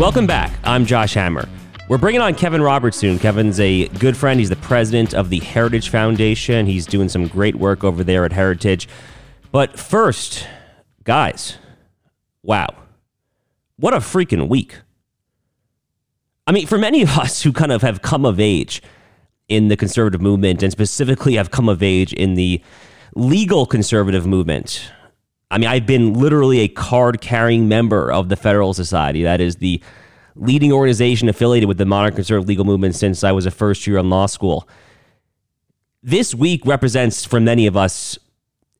Welcome back. I'm Josh Hammer. We're bringing on Kevin Roberts soon. Kevin's a good friend. He's the president of the Heritage Foundation. He's doing some great work over there at Heritage. But first, guys, wow. What a freaking week. I mean, for many of us who kind of have come of age in the conservative movement and specifically have come of age in the legal conservative movement, I mean, I've been literally a card carrying member of the Federalist Society. That is the leading organization affiliated with the modern conservative legal movement since I was a first year in law school. This week represents for many of us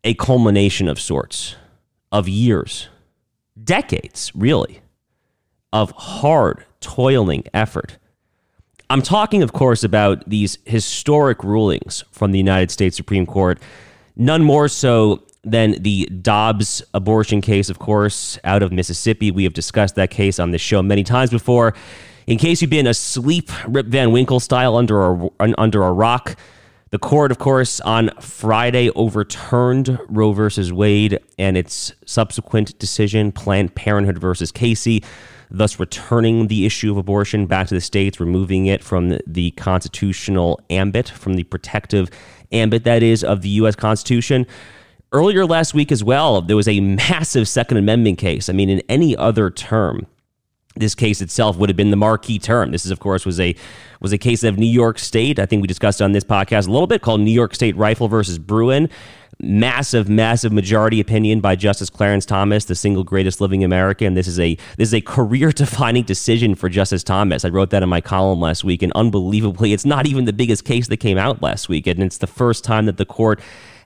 a culmination of sorts, of years, decades, really, of hard, toiling effort. I'm talking, of course, about these historic rulings from the United States Supreme Court, none more so then the Dobbs abortion case, of course, out of Mississippi. We have discussed that case on this show many times before. In case you've been asleep, Rip Van Winkle style under a, under a rock, the court, of course, on Friday overturned Roe versus Wade and its subsequent decision, Planned Parenthood versus Casey, thus returning the issue of abortion back to the states, removing it from the constitutional ambit, from the protective ambit that is of the U.S. Constitution. Earlier last week as well, there was a massive Second Amendment case. I mean, in any other term, this case itself would have been the marquee term. This is, of course, was a was a case of New York State. I think we discussed on this podcast a little bit called New York State Rifle versus Bruen. Massive, massive majority opinion by Justice Clarence Thomas, the single greatest living American. This is a this is a career defining decision for Justice Thomas. I wrote that in my column last week, and unbelievably, it's not even the biggest case that came out last week, and it's the first time that the court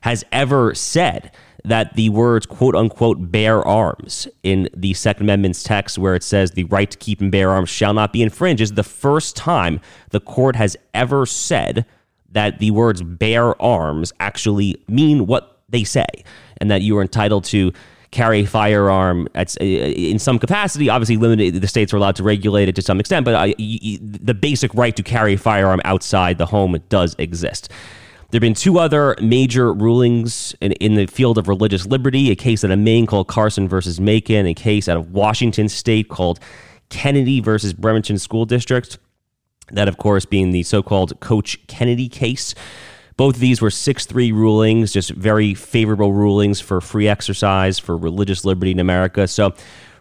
has ever said that the words quote unquote bear arms in the Second Amendment's text, where it says the right to keep and bear arms shall not be infringed, is the first time the court has ever said that the words bear arms actually mean what they say and that you are entitled to carry a firearm at, in some capacity. Obviously, limited. The states are allowed to regulate it to some extent, but uh, the basic right to carry a firearm outside the home does exist. There have been two other major rulings in, in, the field of religious liberty a case out of Maine called Carson versus Makin, a case out of Washington state called Kennedy versus Bremerton School District. That, of course, being the so called Coach Kennedy case. Both of these were 6 3 rulings, just very favorable rulings for free exercise, for religious liberty in America. So,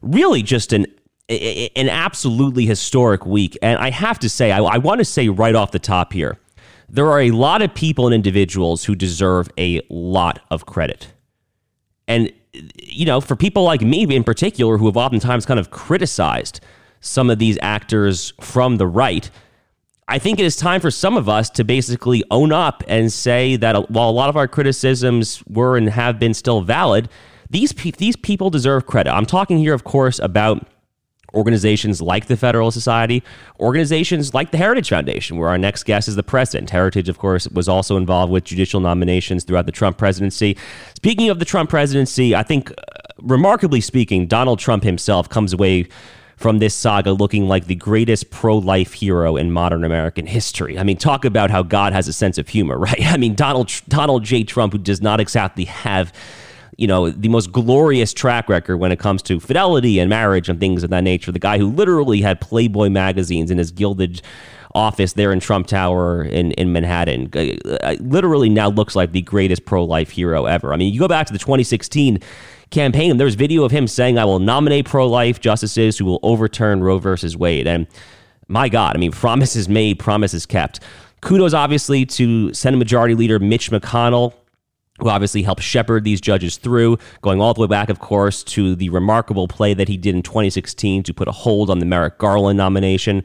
really, just an an absolutely historic week. And I have to say, I, I want to say right off the top here there are a lot of people and individuals who deserve a lot of credit. And, you know, for people like me in particular, who have oftentimes kind of criticized some of these actors from the right, I think it is time for some of us to basically own up and say that while a lot of our criticisms were and have been still valid, these, pe- these people deserve credit. I'm talking here, of course, about organizations like the Federalist Society, organizations like the Heritage Foundation, where our next guest is the president. Heritage, of course, was also involved with judicial nominations throughout the Trump presidency. Speaking of the Trump presidency, I think, uh, remarkably speaking, Donald Trump himself comes away from this saga looking like the greatest pro life hero in modern American history. I mean, talk about how God has a sense of humor, right? I mean, Donald, Donald J. Trump, who does not exactly have you know, the most glorious track record when it comes to fidelity and marriage and things of that nature. The guy who literally had Playboy magazines in his gilded office there in Trump Tower in, in Manhattan. Uh, literally now looks like the greatest pro life hero ever. I mean, you go back to the 2016 campaign, and there's video of him saying, I will nominate pro life justices who will overturn Roe versus Wade. And my God, I mean, promises made, promises kept. Kudos, obviously, to Senate Majority Leader Mitch McConnell who obviously helped shepherd these judges through, going all the way back, of course, to the remarkable play that he did in 2016 to put a hold on the Merrick Garland nomination.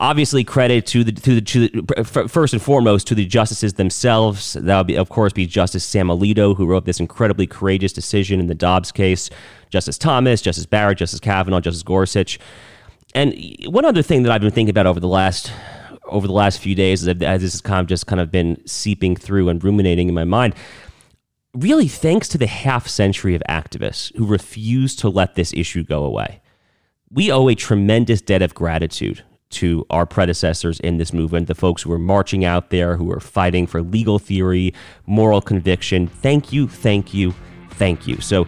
Obviously, credit to the to the, to the first and foremost to the justices themselves. That would be, of course, be Justice Sam Alito, who wrote this incredibly courageous decision in the Dobbs case. Justice Thomas, Justice Barrett, Justice Kavanaugh, Justice Gorsuch. And one other thing that I've been thinking about over the last over the last few days, as this has kind of just kind of been seeping through and ruminating in my mind, really thanks to the half century of activists who refused to let this issue go away. We owe a tremendous debt of gratitude to our predecessors in this movement, the folks who were marching out there, who were fighting for legal theory, moral conviction. Thank you, thank you, thank you. So,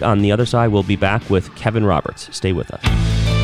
on the other side, we'll be back with Kevin Roberts. Stay with us.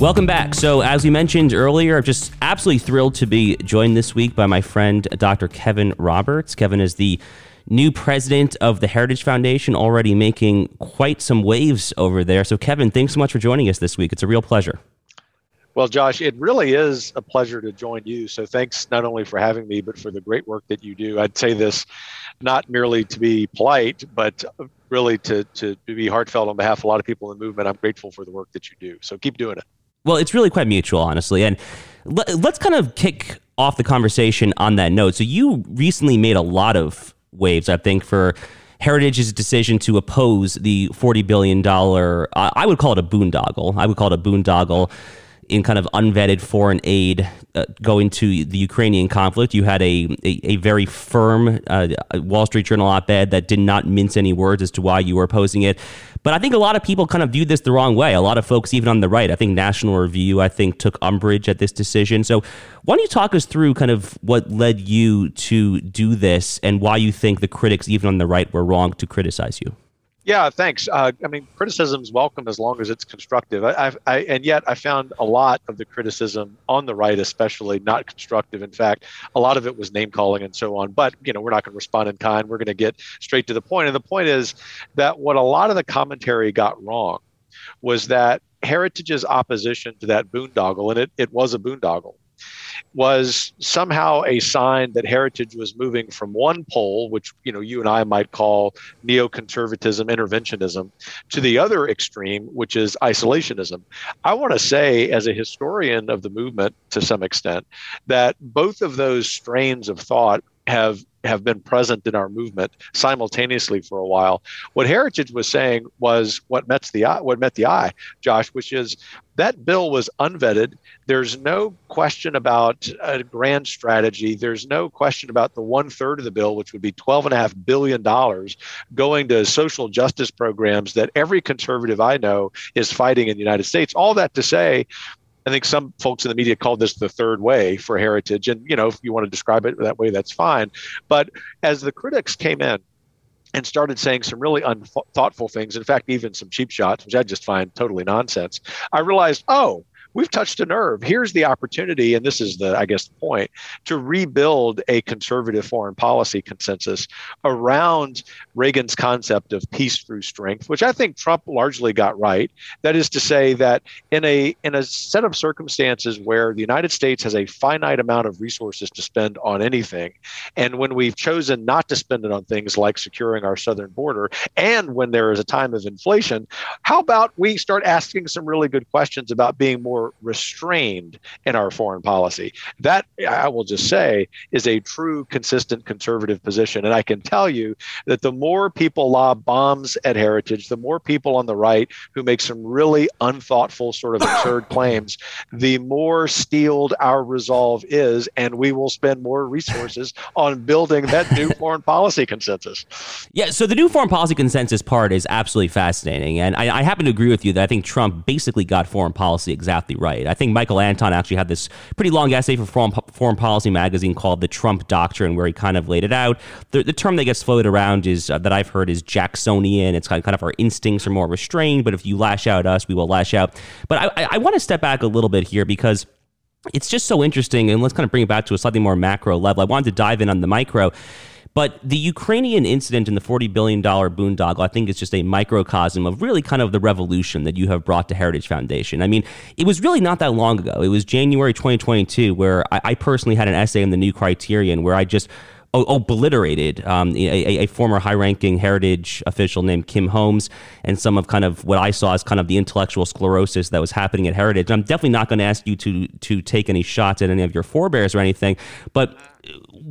Welcome back. So, as we mentioned earlier, I'm just absolutely thrilled to be joined this week by my friend, Dr. Kevin Roberts. Kevin is the new president of the Heritage Foundation, already making quite some waves over there. So, Kevin, thanks so much for joining us this week. It's a real pleasure. Well, Josh, it really is a pleasure to join you. So, thanks not only for having me, but for the great work that you do. I'd say this not merely to be polite, but really to, to, to be heartfelt on behalf of a lot of people in the movement. I'm grateful for the work that you do. So, keep doing it. Well, it's really quite mutual, honestly. And let, us kind of kick off the conversation on that note. So, you recently made a lot of waves, I think, for Heritage's decision to oppose the $40 billion, I would call it a boondoggle. I would call it a boondoggle in kind of unvetted foreign aid uh, going to the Ukrainian conflict. You had a, a, a very firm uh, Wall Street Journal op ed that did not mince any words as to why you were opposing it. But I think a lot of people kind of viewed this the wrong way. A lot of folks, even on the right, I think National Review, I think, took umbrage at this decision. So why don't you talk us through kind of what led you to do this and why you think the critics, even on the right, were wrong to criticize you? Yeah, thanks. Uh, I mean, criticism is welcome as long as it's constructive. I, I, and yet, I found a lot of the criticism on the right, especially, not constructive. In fact, a lot of it was name calling and so on. But you know, we're not going to respond in kind. We're going to get straight to the point. And the point is that what a lot of the commentary got wrong was that Heritage's opposition to that boondoggle, and it, it was a boondoggle, was somehow a sign that heritage was moving from one pole, which you know you and I might call neoconservatism, interventionism, to the other extreme, which is isolationism. I want to say, as a historian of the movement to some extent, that both of those strains of thought have have been present in our movement simultaneously for a while. What Heritage was saying was what met the eye, what met the eye, Josh, which is that bill was unvetted. There's no question about a grand strategy. There's no question about the one third of the bill, which would be $12.5 billion, going to social justice programs that every conservative I know is fighting in the United States. All that to say, I think some folks in the media called this the third way for heritage. And, you know, if you want to describe it that way, that's fine. But as the critics came in, and started saying some really unthoughtful things. In fact, even some cheap shots, which I just find totally nonsense. I realized, oh, we've touched a nerve. Here's the opportunity, and this is the, I guess, the point to rebuild a conservative foreign policy consensus around Reagan's concept of peace through strength, which I think Trump largely got right. That is to say that in a in a set of circumstances where the United States has a finite amount of resources to spend on anything, and when we've chosen not to spend it on things like securing our southern border, and when there is a time of inflation, how about we start asking some really good questions about being more restrained in our foreign policy. That, I will just say, is a true consistent conservative position. And I can tell you that the more people lob bombs at heritage, the more people on the right who make some really unthoughtful, sort of absurd claims, the more steeled our resolve is. And we will spend more resources on building that new foreign policy consensus. Yeah. So the new foreign policy consensus part is absolutely fascinating. And I, I happen to agree with you that I think Trump basically got foreign policy exactly exactly right. I think Michael Anton actually had this pretty long essay for Foreign, Foreign Policy magazine called "The Trump Doctrine," where he kind of laid it out. The, the term that gets floated around is uh, that I've heard is Jacksonian. It's kind of, kind of our instincts are more restrained, but if you lash out at us, we will lash out. But I, I, I want to step back a little bit here because it's just so interesting. And let's kind of bring it back to a slightly more macro level. I wanted to dive in on the micro. But the Ukrainian incident and the $40 billion boondoggle, I think, is just a microcosm of really kind of the revolution that you have brought to Heritage Foundation. I mean, it was really not that long ago. It was January 2022 where I, I personally had an essay in the New Criterion where I just obliterated um, a, a, former high-ranking heritage official named Kim Holmes and some of kind of what I saw as kind of the intellectual sclerosis that was happening at Heritage. And I'm definitely not going to ask you to to take any shots at any of your forebears or anything, but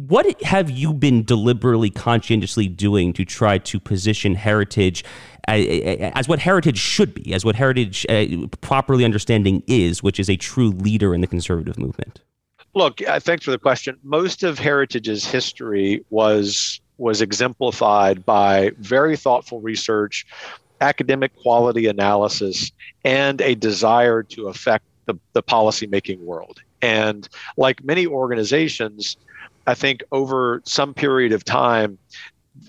what have you been deliberately conscientiously doing to try to position heritage as, as what heritage should be, as what heritage uh, properly understanding is, which is a true leader in the conservative movement? Look, uh, thanks for the question. Most of Heritage's history was was exemplified by very thoughtful research, academic quality analysis, and a desire to affect the, the policy making world. And like many organizations, I think over some period of time,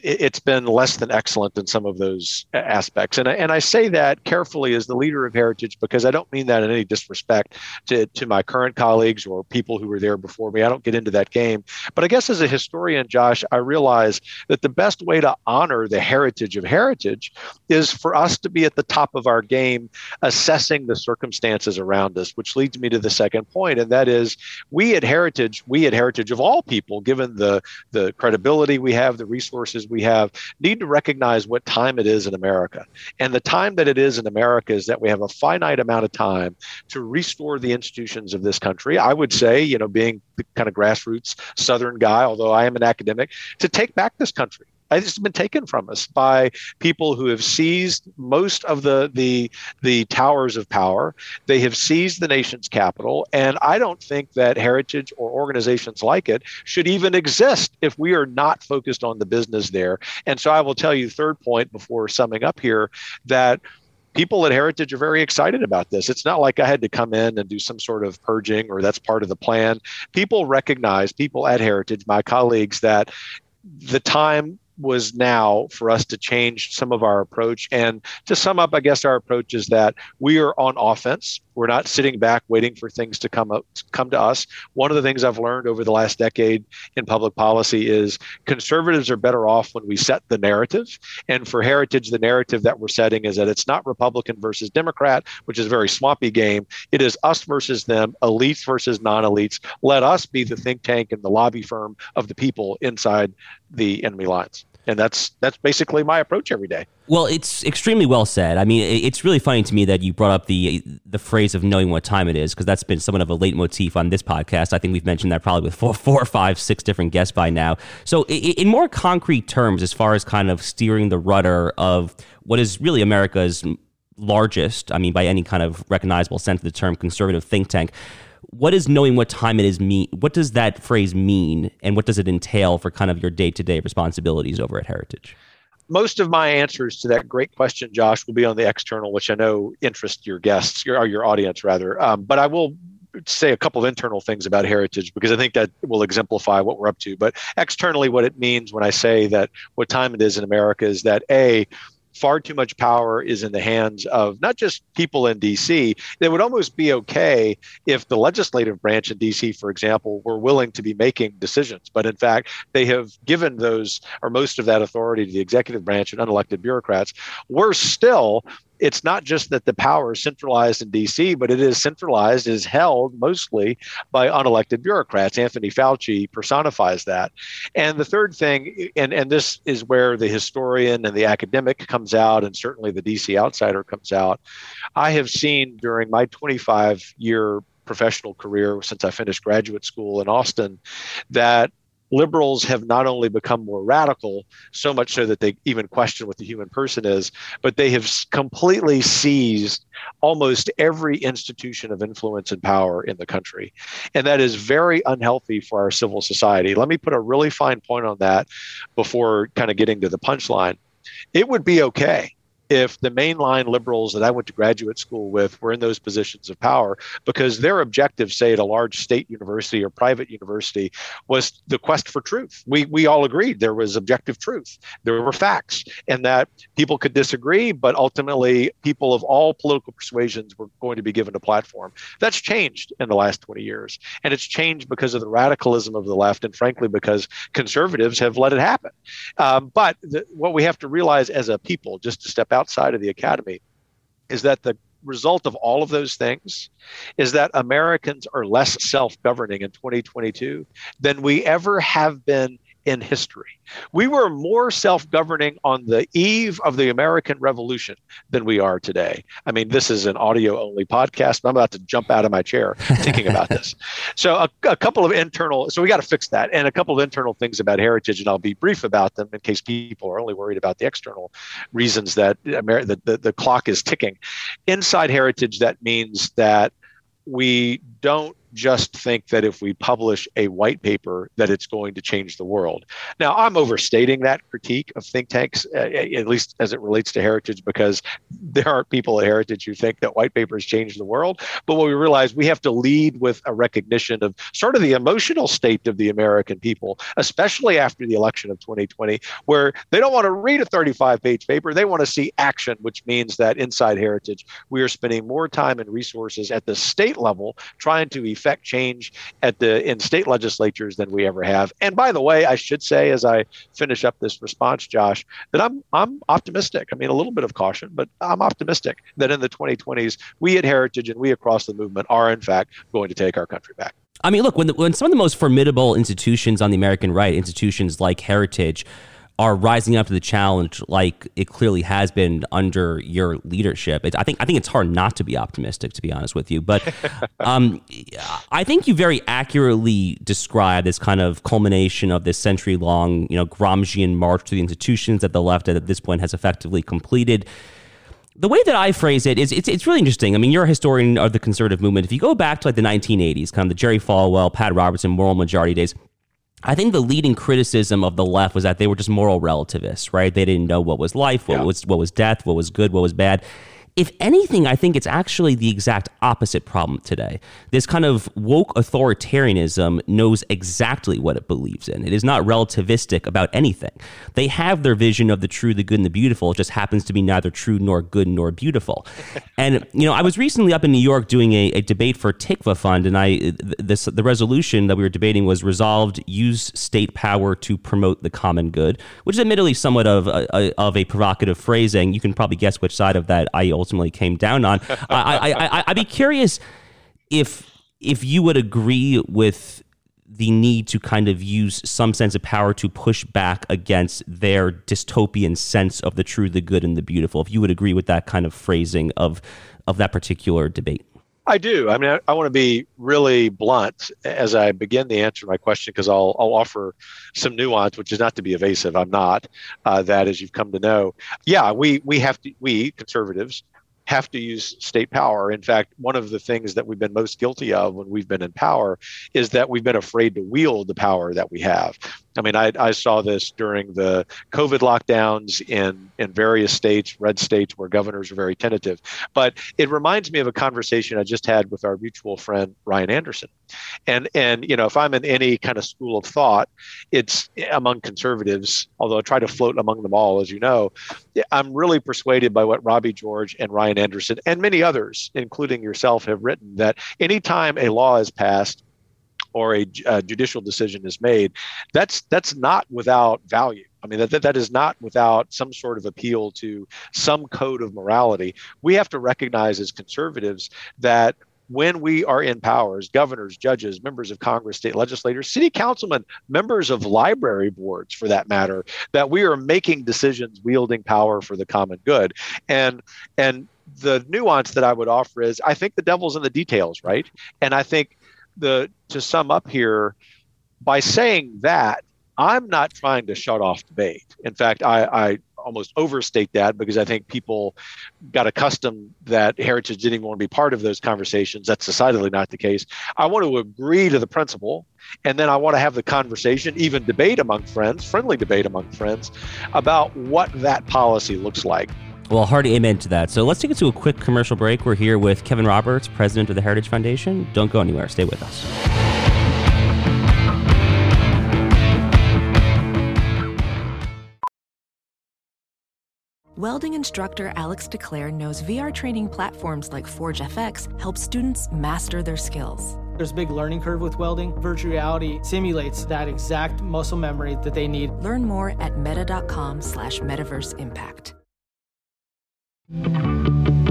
it's been less than excellent in some of those aspects. And I, and I say that carefully as the leader of Heritage because I don't mean that in any disrespect to, to my current colleagues or people who were there before me. I don't get into that game. But I guess as a historian, Josh, I realize that the best way to honor the heritage of Heritage is for us to be at the top of our game, assessing the circumstances around us, which leads me to the second point, and that is we at Heritage, we at Heritage of all people, given the, the credibility we have, the resources we have need to recognize what time it is in America. And the time that it is in America is that we have a finite amount of time to restore the institutions of this country. I would say, you know, being the kind of grassroots Southern guy, although I am an academic, to take back this country it's been taken from us by people who have seized most of the the the towers of power. They have seized the nation's capital, and I don't think that heritage or organizations like it should even exist if we are not focused on the business there. And so I will tell you, third point before summing up here, that people at Heritage are very excited about this. It's not like I had to come in and do some sort of purging or that's part of the plan. People recognize, people at Heritage, my colleagues, that the time was now for us to change some of our approach. And to sum up, I guess our approach is that we are on offense. We're not sitting back waiting for things to come up, come to us. One of the things I've learned over the last decade in public policy is conservatives are better off when we set the narrative. And for Heritage, the narrative that we're setting is that it's not Republican versus Democrat, which is a very swampy game. It is us versus them, elites versus non-elites. Let us be the think tank and the lobby firm of the people inside the enemy lines and that's that's basically my approach every day. Well, it's extremely well said. I mean, it's really funny to me that you brought up the the phrase of knowing what time it is because that's been somewhat of a leitmotif on this podcast. I think we've mentioned that probably with four, four, five, six different guests by now. So, in more concrete terms, as far as kind of steering the rudder of what is really America's largest, I mean, by any kind of recognizable sense of the term, conservative think tank what does knowing what time it is mean? What does that phrase mean, and what does it entail for kind of your day to day responsibilities over at Heritage? Most of my answers to that great question, Josh, will be on the external, which I know interests your guests or your audience rather. Um, but I will say a couple of internal things about heritage because I think that will exemplify what we're up to. But externally, what it means when I say that what time it is in America is that a far too much power is in the hands of not just people in DC. It would almost be okay if the legislative branch in DC, for example, were willing to be making decisions. But in fact, they have given those or most of that authority to the executive branch and unelected bureaucrats. Worse still, it's not just that the power is centralized in DC, but it is centralized, is held mostly by unelected bureaucrats. Anthony Fauci personifies that. And the third thing, and, and this is where the historian and the academic comes out, and certainly the DC outsider comes out. I have seen during my 25 year professional career since I finished graduate school in Austin that liberals have not only become more radical, so much so that they even question what the human person is, but they have completely seized almost every institution of influence and power in the country. And that is very unhealthy for our civil society. Let me put a really fine point on that before kind of getting to the punchline. It would be okay if the mainline liberals that I went to graduate school with were in those positions of power because their objective, say at a large state university or private university, was the quest for truth. We we all agreed there was objective truth, there were facts, and that people could disagree, but ultimately people of all political persuasions were going to be given a platform. That's changed in the last 20 years, and it's changed because of the radicalism of the left, and frankly because conservatives have let it happen. Um, but the, what we have to realize as a people, just to step outside of the academy, is that the result of all of those things is that Americans are less self governing in 2022 than we ever have been in history. We were more self governing on the eve of the American Revolution than we are today. I mean, this is an audio only podcast, but I'm about to jump out of my chair thinking about this. So, a, a couple of internal, so we got to fix that, and a couple of internal things about heritage, and I'll be brief about them in case people are only worried about the external reasons that Amer- the, the, the clock is ticking. Inside heritage, that means that we don't just think that if we publish a white paper that it's going to change the world. Now, I'm overstating that critique of think tanks, uh, at least as it relates to heritage, because there are people at Heritage who think that white papers change the world. But what we realize we have to lead with a recognition of sort of the emotional state of the American people, especially after the election of 2020, where they don't want to read a 35 page paper. They want to see action, which means that inside Heritage, we are spending more time and resources at the state level trying to effect change at the in state legislatures than we ever have. And by the way, I should say as I finish up this response, Josh, that I'm I'm optimistic. I mean, a little bit of caution, but I'm optimistic that in the 2020s, we at Heritage and we across the movement are in fact going to take our country back. I mean, look, when the, when some of the most formidable institutions on the American right, institutions like Heritage, are rising up to the challenge like it clearly has been under your leadership. It, I think I think it's hard not to be optimistic, to be honest with you. But um, I think you very accurately describe this kind of culmination of this century-long, you know, Gramscian march to the institutions that the left at this point has effectively completed. The way that I phrase it is it's, it's really interesting. I mean, you're a historian of the conservative movement. If you go back to like the 1980s, kind of the Jerry Falwell, Pat Robertson, moral majority days, I think the leading criticism of the left was that they were just moral relativists, right? They didn't know what was life, what yeah. was what was death, what was good, what was bad if anything, I think it's actually the exact opposite problem today. This kind of woke authoritarianism knows exactly what it believes in. It is not relativistic about anything. They have their vision of the true, the good, and the beautiful. It just happens to be neither true nor good nor beautiful. and you know, I was recently up in New York doing a, a debate for Tikva Fund, and I this the resolution that we were debating was resolved: use state power to promote the common good, which is admittedly somewhat of a, a of a provocative phrasing. You can probably guess which side of that I also ultimately came down on. I, I, I, I'd be curious if if you would agree with the need to kind of use some sense of power to push back against their dystopian sense of the true, the good, and the beautiful. If you would agree with that kind of phrasing of of that particular debate. I do. I mean, I, I want to be really blunt as I begin the answer to my question because I'll, I'll offer some nuance, which is not to be evasive. I'm not uh, that, as you've come to know. Yeah, we we have to. We conservatives have to use state power. In fact, one of the things that we've been most guilty of when we've been in power is that we've been afraid to wield the power that we have. I mean, I, I saw this during the COVID lockdowns in, in various states, red states, where governors are very tentative. But it reminds me of a conversation I just had with our mutual friend, Ryan Anderson. And, and you know, if I'm in any kind of school of thought, it's among conservatives, although I try to float among them all, as you know, I'm really persuaded by what Robbie George and Ryan Anderson and many others, including yourself, have written that anytime a law is passed, or a, a judicial decision is made, that's that's not without value. I mean, that, that is not without some sort of appeal to some code of morality. We have to recognize as conservatives that when we are in powers, governors, judges, members of Congress, state legislators, city councilmen, members of library boards, for that matter, that we are making decisions wielding power for the common good. And and the nuance that I would offer is I think the devil's in the details, right? And I think the to sum up here, by saying that, I'm not trying to shut off debate. In fact, I, I almost overstate that because I think people got accustomed that heritage didn't even want to be part of those conversations. That's decidedly not the case. I want to agree to the principle, and then I want to have the conversation, even debate among friends, friendly debate among friends, about what that policy looks like. Well, hard amen to that. So let's take it to a quick commercial break. We're here with Kevin Roberts, president of the Heritage Foundation. Don't go anywhere. Stay with us. Welding instructor Alex DeClaire knows VR training platforms like Forge FX help students master their skills. There's a big learning curve with welding. Virtual reality simulates that exact muscle memory that they need. Learn more at meta.com slash metaverse impact. you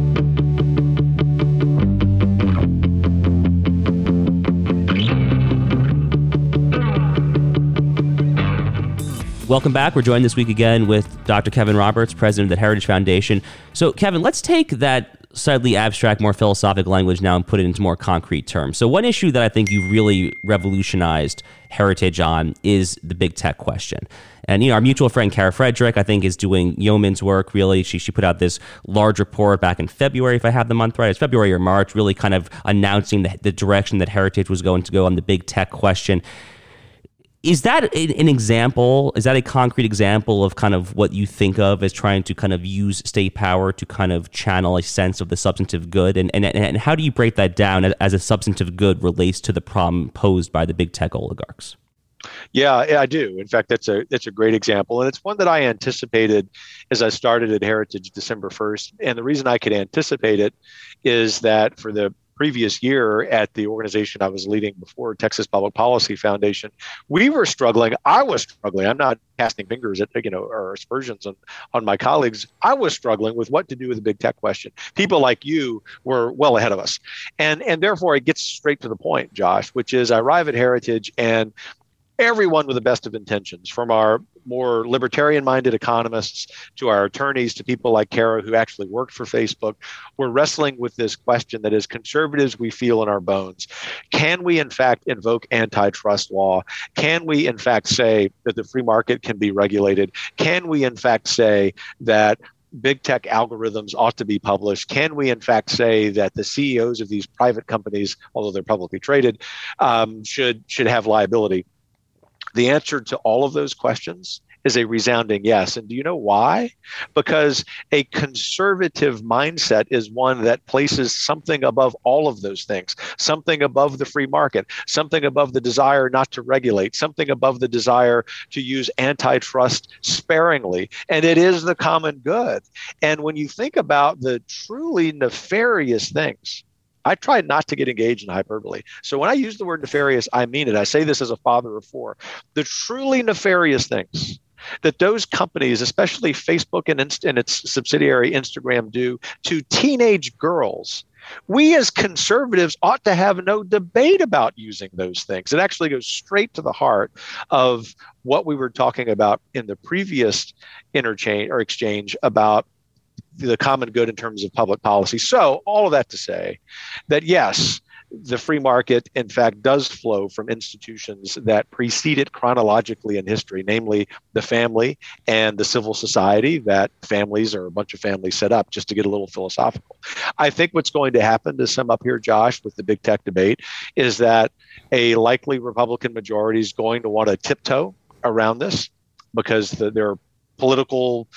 Welcome back. We're joined this week again with Dr. Kevin Roberts, president of the Heritage Foundation. So, Kevin, let's take that slightly abstract, more philosophic language now and put it into more concrete terms. So, one issue that I think you've really revolutionized heritage on is the big tech question. And you know, our mutual friend Kara Frederick, I think, is doing yeoman's work. Really, she she put out this large report back in February, if I have the month right. It's February or March, really kind of announcing the, the direction that heritage was going to go on the big tech question is that an example is that a concrete example of kind of what you think of as trying to kind of use state power to kind of channel a sense of the substantive good and and, and how do you break that down as a substantive good relates to the problem posed by the big tech oligarchs yeah, I do. In fact, that's a that's a great example, and it's one that I anticipated as I started at Heritage December first. And the reason I could anticipate it is that for the previous year at the organization I was leading before, Texas Public Policy Foundation, we were struggling. I was struggling. I'm not casting fingers at you know or aspersions on on my colleagues. I was struggling with what to do with the big tech question. People like you were well ahead of us, and and therefore it gets straight to the point, Josh, which is I arrive at Heritage and everyone with the best of intentions, from our more libertarian minded economists to our attorneys to people like Kara who actually worked for Facebook, we're wrestling with this question that as conservatives we feel in our bones. Can we, in fact, invoke antitrust law? Can we, in fact, say that the free market can be regulated? Can we, in fact, say that big tech algorithms ought to be published? Can we, in fact, say that the CEOs of these private companies, although they're publicly traded, um, should should have liability? The answer to all of those questions is a resounding yes. And do you know why? Because a conservative mindset is one that places something above all of those things, something above the free market, something above the desire not to regulate, something above the desire to use antitrust sparingly. And it is the common good. And when you think about the truly nefarious things I try not to get engaged in hyperbole. So when I use the word nefarious, I mean it. I say this as a father of four. The truly nefarious things that those companies, especially Facebook and, Inst- and its subsidiary Instagram, do to teenage girls. We as conservatives ought to have no debate about using those things. It actually goes straight to the heart of what we were talking about in the previous interchange or exchange about the common good in terms of public policy. So, all of that to say that yes, the free market, in fact, does flow from institutions that precede it chronologically in history, namely the family and the civil society that families or a bunch of families set up, just to get a little philosophical. I think what's going to happen to sum up here, Josh, with the big tech debate is that a likely Republican majority is going to want to tiptoe around this because the, there are political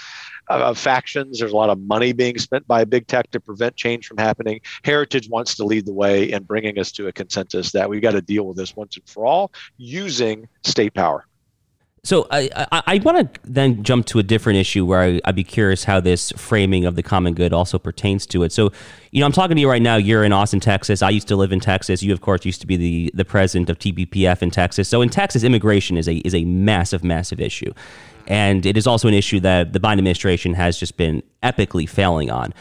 uh, factions. There's a lot of money being spent by big tech to prevent change from happening. Heritage wants to lead the way in bringing us to a consensus that we've got to deal with this once and for all using state power. So I, I, I want to then jump to a different issue where I, would be curious how this framing of the common good also pertains to it. So, you know, I'm talking to you right now. You're in Austin, Texas. I used to live in Texas. You, of course, used to be the, the president of TPPF in Texas. So in Texas, immigration is a is a massive, massive issue. And it is also an issue that the Biden administration has just been epically failing on.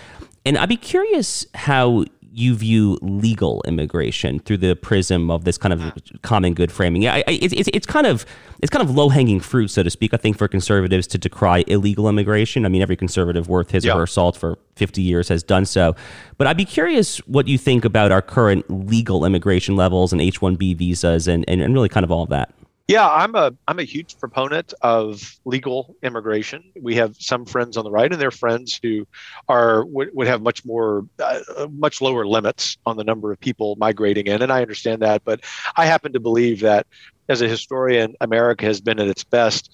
And I'd be curious how you view legal immigration through the prism of this kind of common good framing. Yeah, it's, it's, it's kind of it's kind of low hanging fruit, so to speak. I think for conservatives to decry illegal immigration. I mean, every conservative worth his yeah. or her salt for 50 years has done so. But I'd be curious what you think about our current legal immigration levels and H one B visas and, and and really kind of all of that. Yeah, I'm a I'm a huge proponent of legal immigration. We have some friends on the right, and they're friends who are would, would have much more uh, much lower limits on the number of people migrating in, and I understand that. But I happen to believe that as a historian, America has been at its best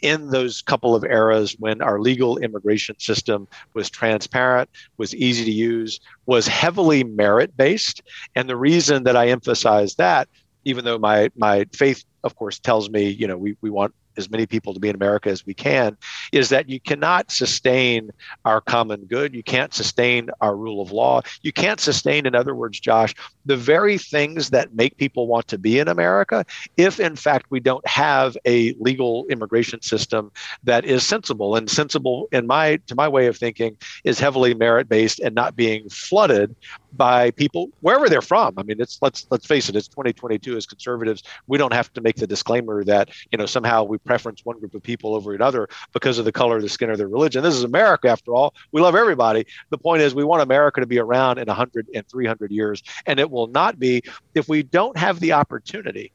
in those couple of eras when our legal immigration system was transparent, was easy to use, was heavily merit based. And the reason that I emphasize that, even though my my faith of course tells me you know we, we want as many people to be in America as we can, is that you cannot sustain our common good. You can't sustain our rule of law. You can't sustain, in other words, Josh, the very things that make people want to be in America if, in fact, we don't have a legal immigration system that is sensible. And sensible, in my to my way of thinking, is heavily merit based and not being flooded by people wherever they're from. I mean, it's let's let's face it, it's 2022 as conservatives, we don't have to make the disclaimer that, you know, somehow we preference one group of people over another because of the color of the skin or their religion. This is America after all. We love everybody. The point is we want America to be around in 100 and 300 years and it will not be if we don't have the opportunity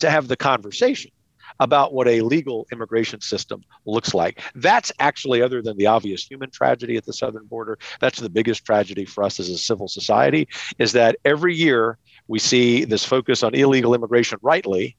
to have the conversation about what a legal immigration system looks like. That's actually, other than the obvious human tragedy at the southern border, that's the biggest tragedy for us as a civil society, is that every year we see this focus on illegal immigration rightly.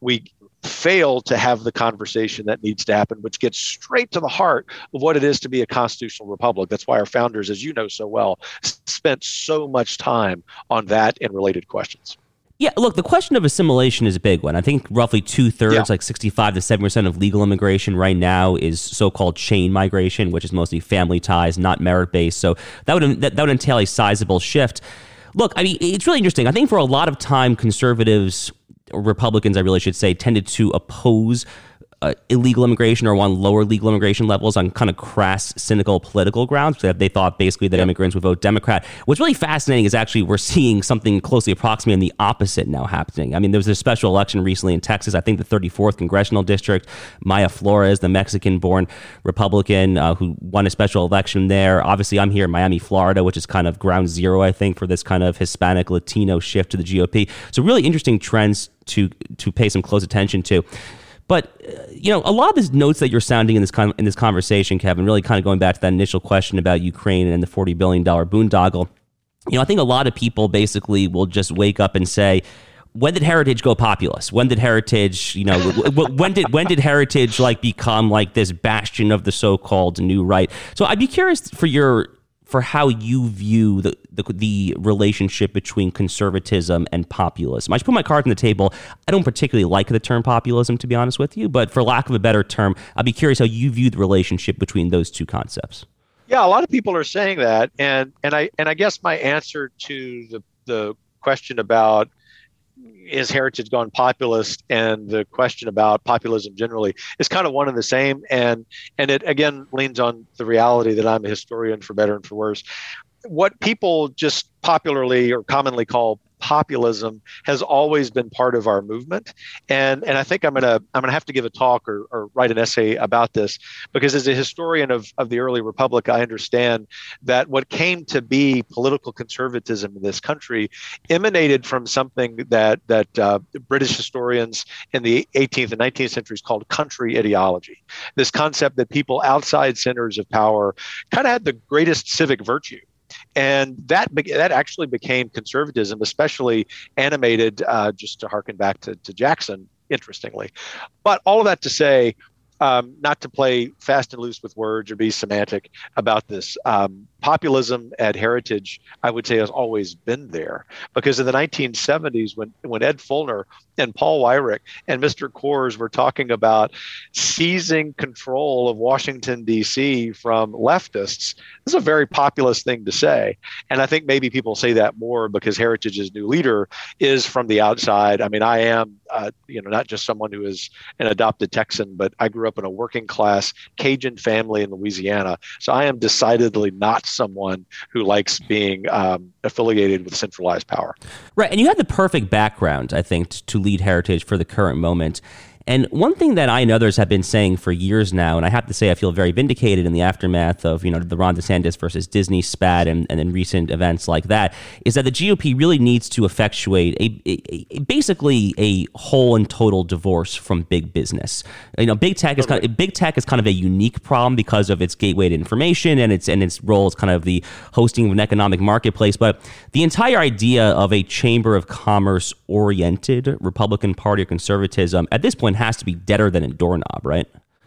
We fail to have the conversation that needs to happen, which gets straight to the heart of what it is to be a constitutional republic. That's why our founders, as you know so well, spent so much time on that and related questions. Yeah, look, the question of assimilation is a big one. I think roughly two thirds, yeah. like 65 to 70% of legal immigration right now is so called chain migration, which is mostly family ties, not merit based. So that would, that, that would entail a sizable shift. Look, I mean, it's really interesting. I think for a lot of time, conservatives, or Republicans, I really should say, tended to oppose uh, illegal immigration or on lower legal immigration levels on kind of crass, cynical political grounds. That they thought basically that yep. immigrants would vote Democrat. What's really fascinating is actually we're seeing something closely approximating the opposite now happening. I mean, there was a special election recently in Texas. I think the 34th congressional district. Mayra Flores, the Mexican-born Republican uh, who won a special election there. Obviously, I'm here in Miami, Florida, which is kind of ground zero, I think, for this kind of Hispanic Latino shift to the GOP. So really interesting trends to to pay some close attention to. But uh, you know, a lot of these notes that you're sounding in this con- in this conversation, Kevin, really kind of going back to that initial question about Ukraine and the forty billion dollar boondoggle. You know, I think a lot of people basically will just wake up and say, when did heritage go populist when did heritage you know when did when did heritage like become like this bastion of the so-called new right so i'd be curious for your for how you view the, the, the relationship between conservatism and populism. I should put my cards on the table. I don't particularly like the term populism, to be honest with you, but for lack of a better term, I'd be curious how you view the relationship between those two concepts. Yeah, a lot of people are saying that, and and I and I guess my answer to the the question about is heritage gone populist and the question about populism generally is kind of one and the same. And and it again leans on the reality that i'm a historian for better and for worse what people just popularly or commonly call populism has always been part of our movement. And and i think i'm gonna i'm gonna have to give a talk or, or write an essay about this because as a historian of, of the early republic i understand that what came to be political conservatism in this country emanated from something that that uh, british historians in the 18th and 19th centuries called country ideology. This concept that people outside centers of power kind of had the greatest civic virtue and that that actually became conservatism, especially animated. Uh, just to harken back to, to Jackson, interestingly, but all of that to say, um, not to play fast and loose with words or be semantic about this. Um, populism at Heritage, I would say, has always been there because in the 1970s, when when Ed Feulner and Paul Weyrich and Mr. Coors were talking about seizing control of Washington D.C. from leftists, this is a very populist thing to say, and I think maybe people say that more because Heritage's new leader is from the outside. I mean, I am, uh, you know, not just someone who is an adopted Texan, but I grew up in a working class Cajun family in Louisiana, so I am decidedly not someone who likes being um, affiliated with centralized power. Right. And you had the perfect background, I think, to lead Heritage for the current moment. And one thing that I and others have been saying for years now, and I have to say I feel very vindicated in the aftermath of, you know, the Ron DeSantis versus Disney spat and, and then recent events like that, is that the GOP really needs to effectuate a, a, a basically a whole and total divorce from big business. You know, big tech is kind of, big tech is kind of a unique problem because of its gateway to information and its and its role as kind of the hosting of an economic marketplace. But the entire idea of a chamber of commerce oriented Republican Party or conservatism at this point has to be deader than a doorknob, right?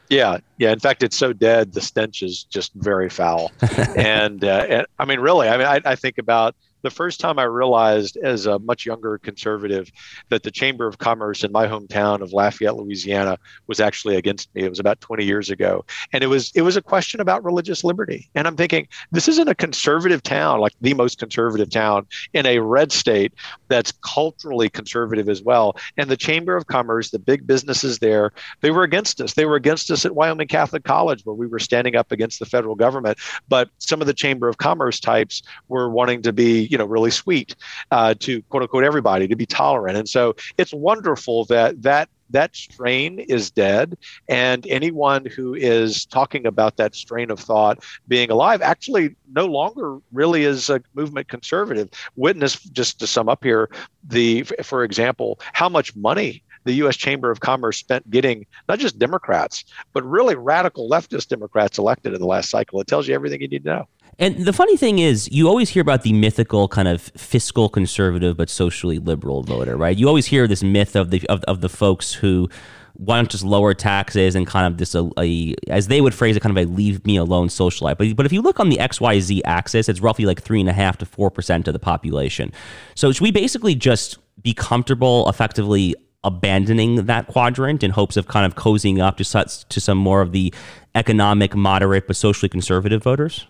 Yeah, yeah. In fact, it's so dead, the stench is just very foul. and, uh, and I mean, really, I mean, I, I think about the first time I realized as a much younger conservative that the Chamber of Commerce in my hometown of Lafayette, Louisiana was actually against me. It was about 20 years ago. And it was it was a question about religious liberty. And I'm thinking, this isn't a conservative town, like the most conservative town in a red state that's culturally conservative as well. And the Chamber of Commerce, the big businesses there, they were against us. They were against us at Wyoming Catholic College where we were standing up against the federal government. But some of the Chamber of Commerce types were wanting to be you know really sweet uh, to quote unquote everybody to be tolerant and so it's wonderful that that that strain is dead and anyone who is talking about that strain of thought being alive actually no longer really is a movement conservative witness just to sum up here the for example how much money the U.S. Chamber of Commerce spent getting not just Democrats, but really radical leftist Democrats elected in the last cycle. It tells you everything you need to know. And the funny thing is, you always hear about the mythical kind of fiscal conservative but socially liberal voter, right? You always hear this myth of the of, of the folks who want to just lower taxes and kind of this, a, a, as they would phrase it, kind of a leave me alone social life. But, but if you look on the XYZ axis, it's roughly like three and a half to 4% of the population. So should we basically just be comfortable effectively abandoning that quadrant in hopes of kind of cozying up to, such, to some more of the economic, moderate, but socially conservative voters?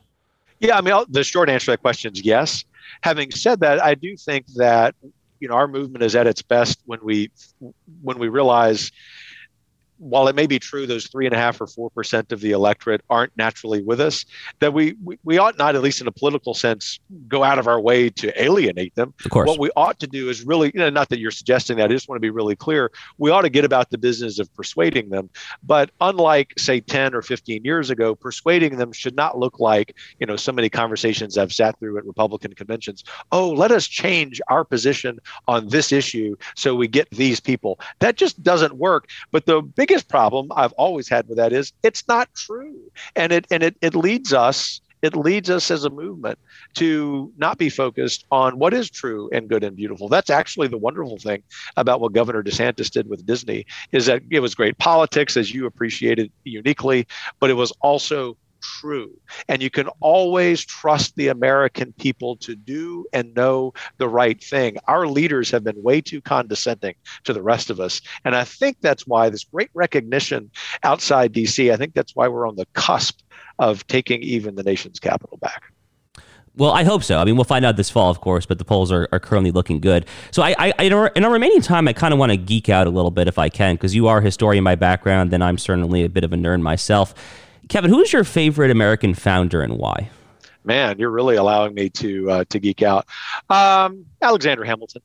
Yeah, I mean, the short answer to that question is yes. Having said that, I do think that you know our movement is at its best when we when we realize while it may be true those three and a half or four percent of the electorate aren't naturally with us, that we, we, we ought not, at least in a political sense, go out of our way to alienate them. Of course. What we ought to do is really, you know, not that you're suggesting that, I just want to be really clear. We ought to get about the business of persuading them. But unlike, say, 10 or 15 years ago, persuading them should not look like, you know, so many conversations I've sat through at Republican conventions. Oh, let us change our position on this issue so we get these people. That just doesn't work. But the big biggest problem I've always had with that is it's not true. And it and it, it leads us it leads us as a movement to not be focused on what is true and good and beautiful. That's actually the wonderful thing about what Governor DeSantis did with Disney is that it was great politics as you appreciated uniquely, but it was also true. And you can always trust the American people to do and know the right thing. Our leaders have been way too condescending to the rest of us. And I think that's why this great recognition outside DC, I think that's why we're on the cusp of taking even the nation's capital back. Well, I hope so. I mean, we'll find out this fall, of course, but the polls are, are currently looking good. So, I, I, in, our, in our remaining time, I kind of want to geek out a little bit if I can, because you are a historian by background, then I'm certainly a bit of a nerd myself. Kevin, who's your favorite American founder and why? Man, you're really allowing me to uh, to geek out. Um, Alexander Hamilton.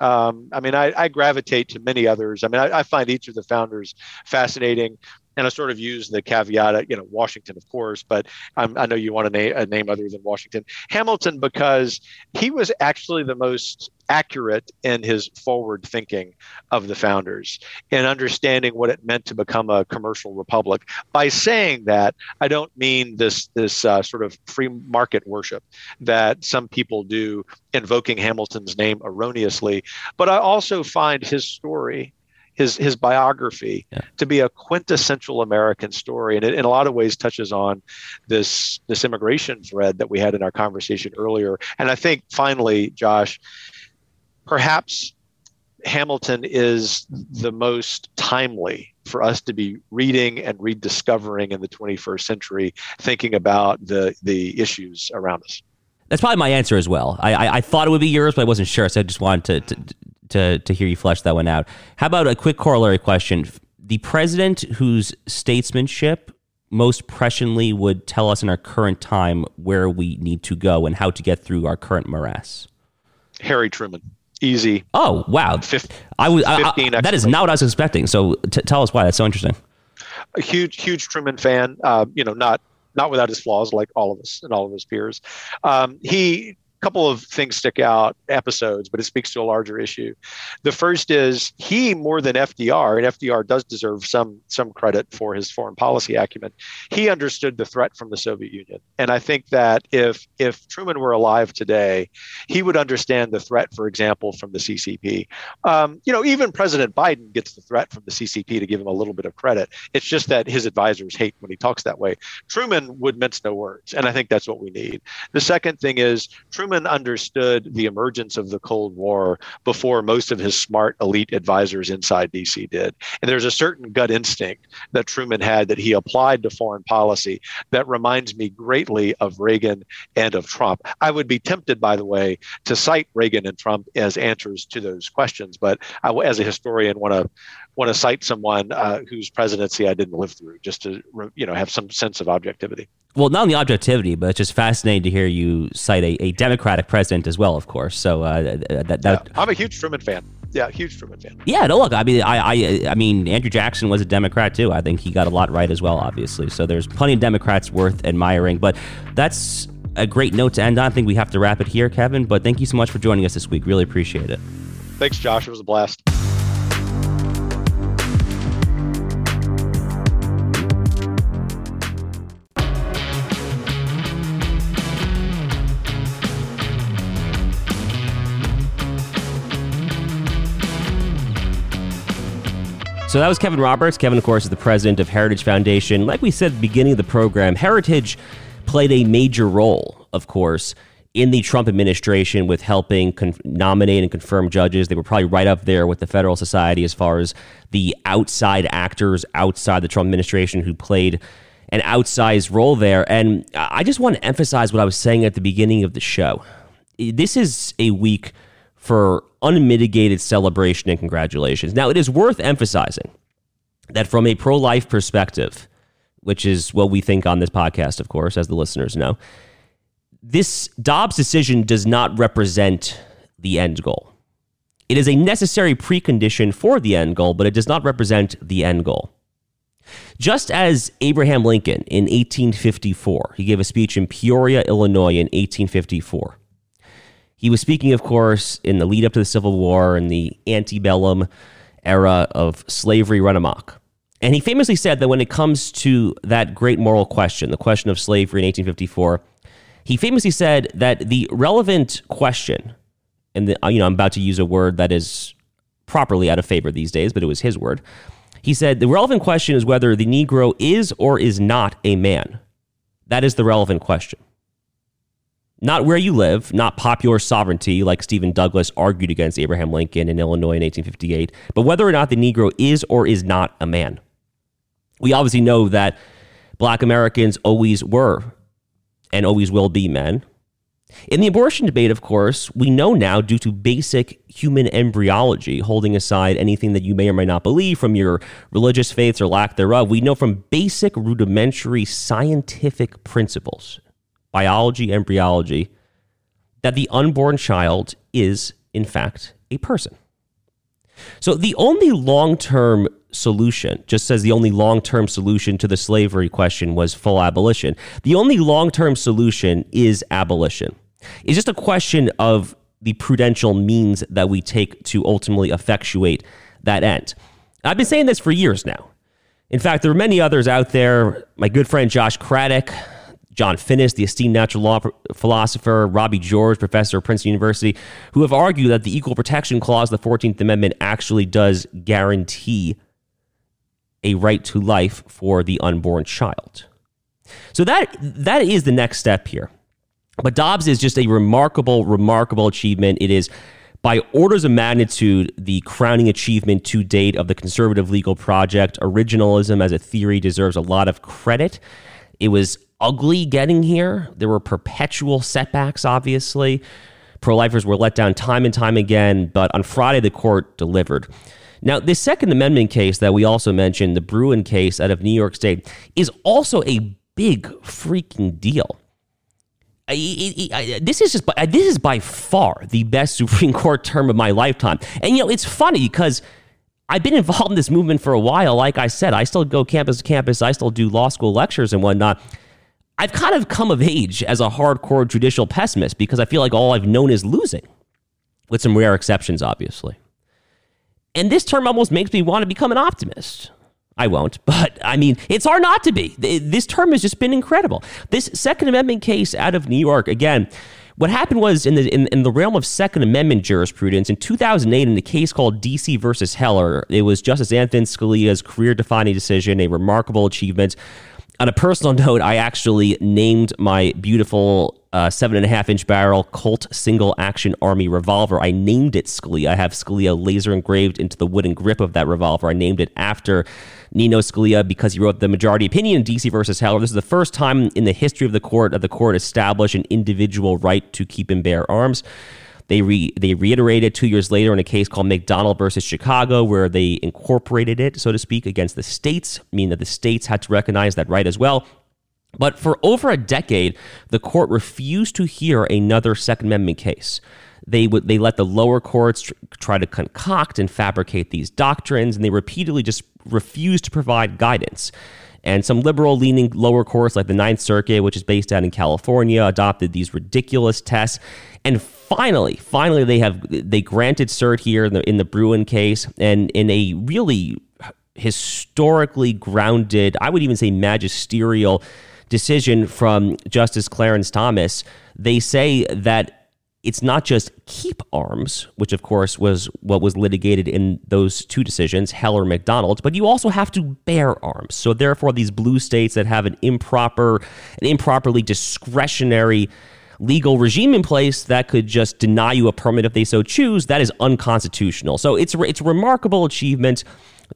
Um, I mean, I, I, gravitate to many others. I mean, I, I, find each of the founders fascinating and I sort of use the caveat, you know, Washington, of course, but I'm, i know you want a, na- a name other than Washington. Hamilton, because he was actually the most accurate in his forward thinking of the founders and understanding what it meant to become a commercial republic. By saying that, I don't mean this this uh, sort of free market worship that some people do, invoking Hamilton's name erroneously, but I also find his story his his biography yeah. to be a quintessential American story, and it in a lot of ways touches on this this immigration thread that we had in our conversation earlier. And I think finally, Josh, perhaps Hamilton is the most timely for us to be reading and rediscovering in the 21st century, thinking about the the issues around us. That's probably my answer as well. I, I, I, thought it would be yours, but I wasn't sure, so I just wanted to, to, to, to hear you flesh that one out. How about a quick corollary question? The president whose statesmanship most presciently would tell us in our current time where we need to go and how to get through our current morass? Harry Truman. Easy. Oh wow! 15, I was I, I, that is not what I was expecting. So t- tell us why. That's so interesting. A huge, huge Truman fan. Uh, you know, not not without his flaws, like all of us and all of his peers. Um, he couple of things stick out episodes, but it speaks to a larger issue. The first is he more than FDR, and FDR does deserve some some credit for his foreign policy acumen. He understood the threat from the Soviet Union, and I think that if if Truman were alive today, he would understand the threat, for example, from the CCP. Um, you know, even President Biden gets the threat from the CCP to give him a little bit of credit. It's just that his advisors hate when he talks that way. Truman would mince no words, and I think that's what we need. The second thing is Truman understood the emergence of the Cold War before most of his smart elite advisors inside DC did. And there's a certain gut instinct that Truman had that he applied to foreign policy that reminds me greatly of Reagan and of Trump. I would be tempted, by the way, to cite Reagan and Trump as answers to those questions, but I, as a historian, want to want to cite someone uh, whose presidency I didn't live through, just to you know have some sense of objectivity. Well, not only objectivity, but it's just fascinating to hear you cite a, a Democratic president as well, of course. So uh, that, that yeah, I'm a huge Truman fan. Yeah, huge Truman fan. Yeah, no, look, I mean, I, I, I mean, Andrew Jackson was a Democrat too. I think he got a lot right as well, obviously. So there's plenty of Democrats worth admiring. But that's a great note to end on. I think we have to wrap it here, Kevin. But thank you so much for joining us this week. Really appreciate it. Thanks, Josh. It was a blast. So that was Kevin Roberts. Kevin, of course, is the president of Heritage Foundation. Like we said at the beginning of the program, Heritage played a major role, of course, in the Trump administration with helping con- nominate and confirm judges. They were probably right up there with the Federalist Society as far as the outside actors outside the Trump administration who played an outsized role there. And I just want to emphasize what I was saying at the beginning of the show. This is a week for unmitigated celebration and congratulations. Now, it is worth emphasizing that from a pro life perspective, which is what we think on this podcast, of course, as the listeners know, this Dobbs decision does not represent the end goal. It is a necessary precondition for the end goal, but it does not represent the end goal. Just as Abraham Lincoln in 1854, he gave a speech in Peoria, Illinois in 1854. He was speaking, of course, in the lead up to the Civil War and the antebellum era of slavery run amok. And he famously said that when it comes to that great moral question, the question of slavery in 1854, he famously said that the relevant question, and the, you know, I'm about to use a word that is properly out of favor these days, but it was his word. He said the relevant question is whether the Negro is or is not a man. That is the relevant question not where you live, not popular sovereignty like Stephen Douglas argued against Abraham Lincoln in Illinois in 1858, but whether or not the Negro is or is not a man. We obviously know that black Americans always were and always will be men. In the abortion debate, of course, we know now due to basic human embryology, holding aside anything that you may or may not believe from your religious faiths or lack thereof, we know from basic rudimentary scientific principles biology, embryology, that the unborn child is, in fact, a person. So the only long term solution, just as the only long term solution to the slavery question was full abolition, the only long term solution is abolition. It's just a question of the prudential means that we take to ultimately effectuate that end. I've been saying this for years now. In fact, there are many others out there. My good friend Josh Craddock, John Finnis, the esteemed natural law philosopher, Robbie George, professor at Princeton University, who have argued that the Equal Protection Clause of the 14th Amendment actually does guarantee a right to life for the unborn child. So that that is the next step here. But Dobbs is just a remarkable, remarkable achievement. It is by orders of magnitude the crowning achievement to date of the conservative legal project. Originalism as a theory deserves a lot of credit. It was ugly getting here. There were perpetual setbacks, obviously. Pro lifers were let down time and time again, but on Friday, the court delivered. Now, this Second Amendment case that we also mentioned, the Bruen case out of New York State, is also a big freaking deal. this is just this is by far the best Supreme Court term of my lifetime. And you know, it's funny because I've been involved in this movement for a while. Like I said, I still go campus to campus. I still do law school lectures and whatnot. I've kind of come of age as a hardcore judicial pessimist because I feel like all I've known is losing, with some rare exceptions, obviously. And this term almost makes me want to become an optimist. I won't, but I mean, it's hard not to be. This term has just been incredible. This Second Amendment case out of New York, again, what happened was in the in, in, the realm of Second Amendment jurisprudence in 2008, in a case called DC versus Heller, it was Justice Antonin Scalia's career-defining decision, a remarkable achievement. On a personal note, I actually named my beautiful uh, seven and a half inch barrel Colt single action army revolver. I named it Scalia. I have Scalia laser engraved into the wooden grip of that revolver. I named it after Nino Scalia because he wrote the majority opinion in DC versus Heller. This is the first time in the history of the court that the court established an individual right to keep and bear arms. They re, they reiterated two years later in a case called McDonald versus Chicago, where they incorporated it, so to speak, against the states, meaning that the states had to recognize that right as well. But for over a decade, the court refused to hear another Second Amendment case. They would they let the lower courts tr- try to concoct and fabricate these doctrines, and they repeatedly just refused to provide guidance. And some liberal leaning lower courts, like the Ninth Circuit, which is based out in California, adopted these ridiculous tests. And finally, finally, they have they granted cert here in the in the Bruen case, and in a really historically grounded, I would even say magisterial decision from Justice Clarence Thomas, they say that it's not just keep arms, which of course was what was litigated in those two decisions, Heller McDonald, but you also have to bear arms. So therefore, these blue states that have an improper, an improperly discretionary legal regime in place that could just deny you a permit if they so choose, that is unconstitutional. So it's it's remarkable achievement.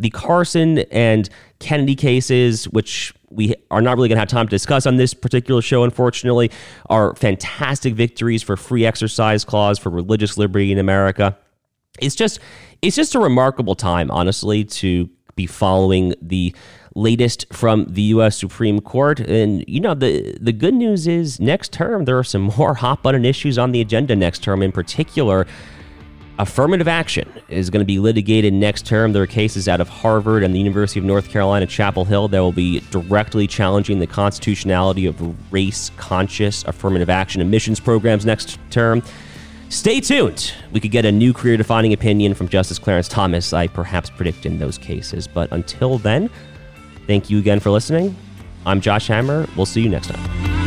The Carson and Kennedy cases, which we are not really going to have time to discuss on this particular show, unfortunately, are fantastic victories for free exercise clause for religious liberty in America. It's just it's just a remarkable time, honestly, to be following the latest from the U.S. Supreme Court. And you know, the the good news is next term there are some more hot button issues on the agenda next term. In particular, affirmative action is going to be litigated next term. There are cases out of Harvard and the University of North Carolina, Chapel Hill, that will be directly challenging the constitutionality of race conscious affirmative action admissions programs next term. Stay tuned. We could get a new career defining opinion from Justice Clarence Thomas, I perhaps predict in those cases. But until then, thank you again for listening. I'm Josh Hammer. We'll see you next time.